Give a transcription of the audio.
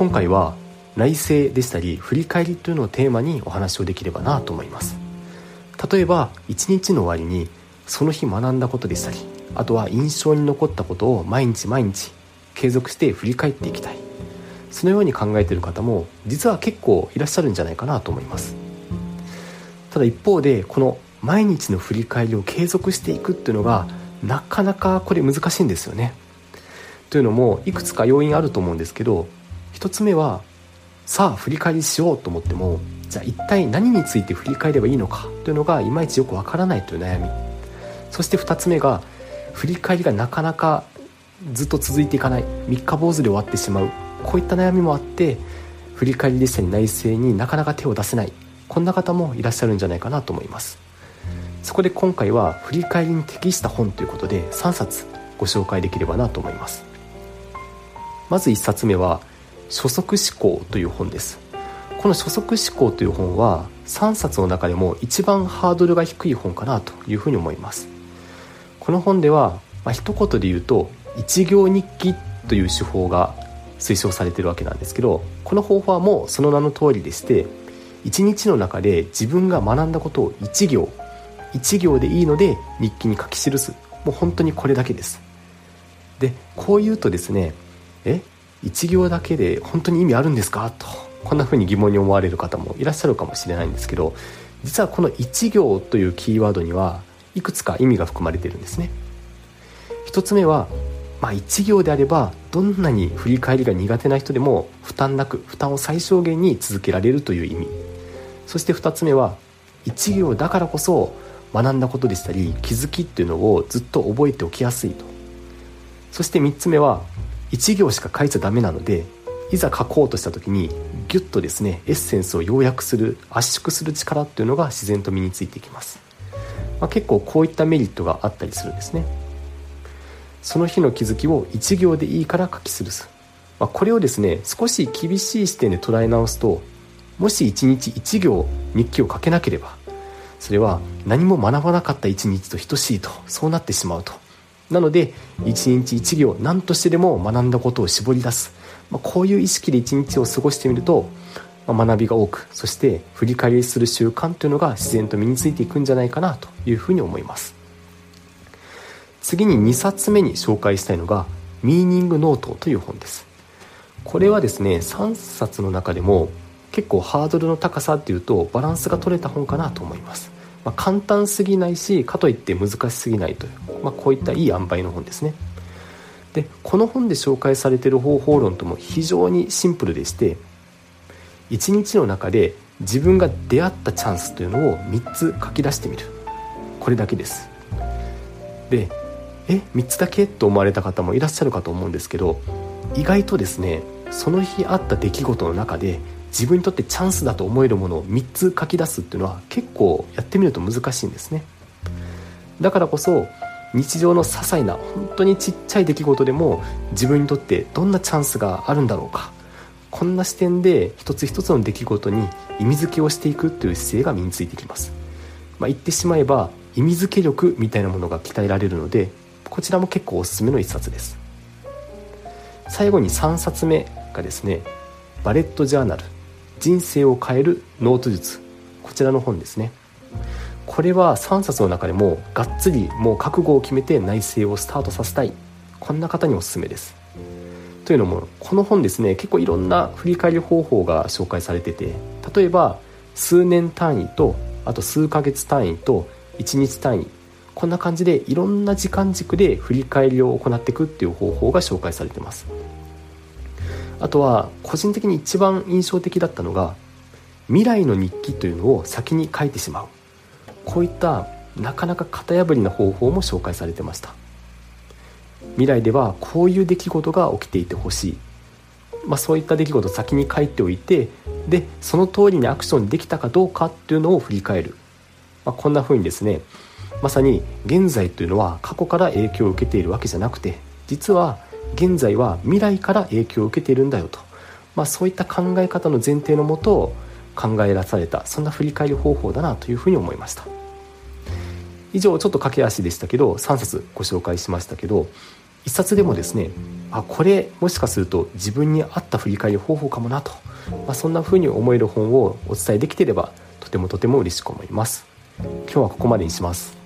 今回は内省でしたり振り返りというのをテーマにお話をできればなと思います。例えば一日の終わりにその日学んだことでしたりあとは印象に残ったことを毎日毎日継続して振り返っていきたい。そのように考えている方も実は結構いらっしゃるんじゃないかなと思います。ただ一方でこの毎日の振り返りを継続していくっていうのがなかなかこれ難しいんですよね。というのもいくつか要因あると思うんですけど1つ目はさあ振り返りしようと思ってもじゃあ一体何について振り返ればいいのかというのがいまいちよくわからないという悩み。そして2つ目が振り返りがなかなかずっと続いていかない三日坊主で終わってしまうこういった悩みもあって振り返りでしたり内省になかなか手を出せないこんな方もいらっしゃるんじゃないかなと思います。そこで今回は振り返りに適した本ということで3冊ご紹介できればなと思います。まず1冊目は初速思考という本です。この初速思考という本は3冊の中でも一番ハードルが低い本かなというふうに思います。この本では、まあ、一言で言うと一行日記という手法が推奨されてるわけなんですけどこの方法はもうその名の通りでして一日の中で自分が学んだことを1行1行でいいので日記に書き記す。もう本当にこれだけです。でこう言うとですねえ1行だけで本当に意味あるんですか？とこんな風に疑問に思われる方もいらっしゃるかもしれないんですけど実はこの1行というキーワードにはいくつか意味が含まれているんですね。一つ目は、まあ、1行であればどんなに振り返りが苦手な人でも負担なく負担を最小限に続けられるという意味。そして2つ目は1行だからこそ学んだことでしたり気づきっていうのをずっと覚えておきやすいと。そして3つ目は1行しか書いちゃダメなのでいざ書こうとした時にギュッとですねエッセンスを要約する圧縮する力っていうのが自然と身についていきます、まあ、結構こういったメリットがあったりするんですね。その日の気づきを1行でいいから書き記す、まあ、これをですね少し厳しい視点で捉え直すともし1日1行日記を書けなければそれは何も学ばなかった1日と等しいとそうなってしまうと。なので1日1行何としてでも学んだことを絞り出す、まあ、こういう意識で1日を過ごしてみると、まあ、学びが多くそして振り返りする習慣というのが自然と身についていくんじゃないかなというふうに思います。次に2冊目に紹介したいのが「ミーニングノート」という本です。これはですね3冊の中でも結構ハードルの高さっていうとバランスが取れた本かなと思います、まあ、簡単すぎないしかといって難しすぎないという、まあ、こういったいい塩梅の本ですね。でこの本で紹介されている方法論とも非常にシンプルでして1日の中で自分が出会ったチャンスというのを3つ書き出してみる。これだけです。でえ3つだけと思われた方もいらっしゃるかと思うんですけど意外とですねその日あった出来事の中で自分にとってチャンスだと思えるものを3つ書き出すっていうのは結構やってみると難しいんですね。だからこそ日常の些細な本当にちっちゃい出来事でも自分にとってどんなチャンスがあるんだろうか。こんな視点で一つ一つの出来事に意味付けをしていくっていう姿勢が身についてきます、まあ、言ってしまえば意味付け力みたいなものが鍛えられるのでこちらも結構おすすめの一冊です。最後に3冊目がですねバレットジャーナル。人生を変えるノート術。こちらの本ですね。これは3冊の中でもがっつりもう覚悟を決めて内省をスタートさせたい。こんな方におすすめです。というのもこの本ですね結構いろんな振り返り方法が紹介されてて例えば数年単位とあと数ヶ月単位と1日単位。こんな感じでいろんな時間軸で振り返りを行っていくっていう方法が紹介されてます。あとは個人的に一番印象的だったのが未来の日記というのを先に書いてしまう。こういったなかなか型破りな方法も紹介されてました。未来ではこういう出来事が起きていてほしい、まあ、そういった出来事を先に書いておいてでその通りにアクションできたかどうかっていうのを振り返る、まあ、こんな風にですねまさに現在というのは過去から影響を受けているわけじゃなくて実は現在は未来から影響を受けているんだよと、まあ、そういった考え方の前提のもと考え出されたそんな振り返り方法だなというふうに思いました。以上ちょっと駆け足でしたけど3冊ご紹介しましたけど1冊でもですねあこれもしかすると自分に合った振り返り方法かもなと、まあ、そんな風に思える本をお伝えできてればとてもとても嬉しく思います。今日はここまでにします。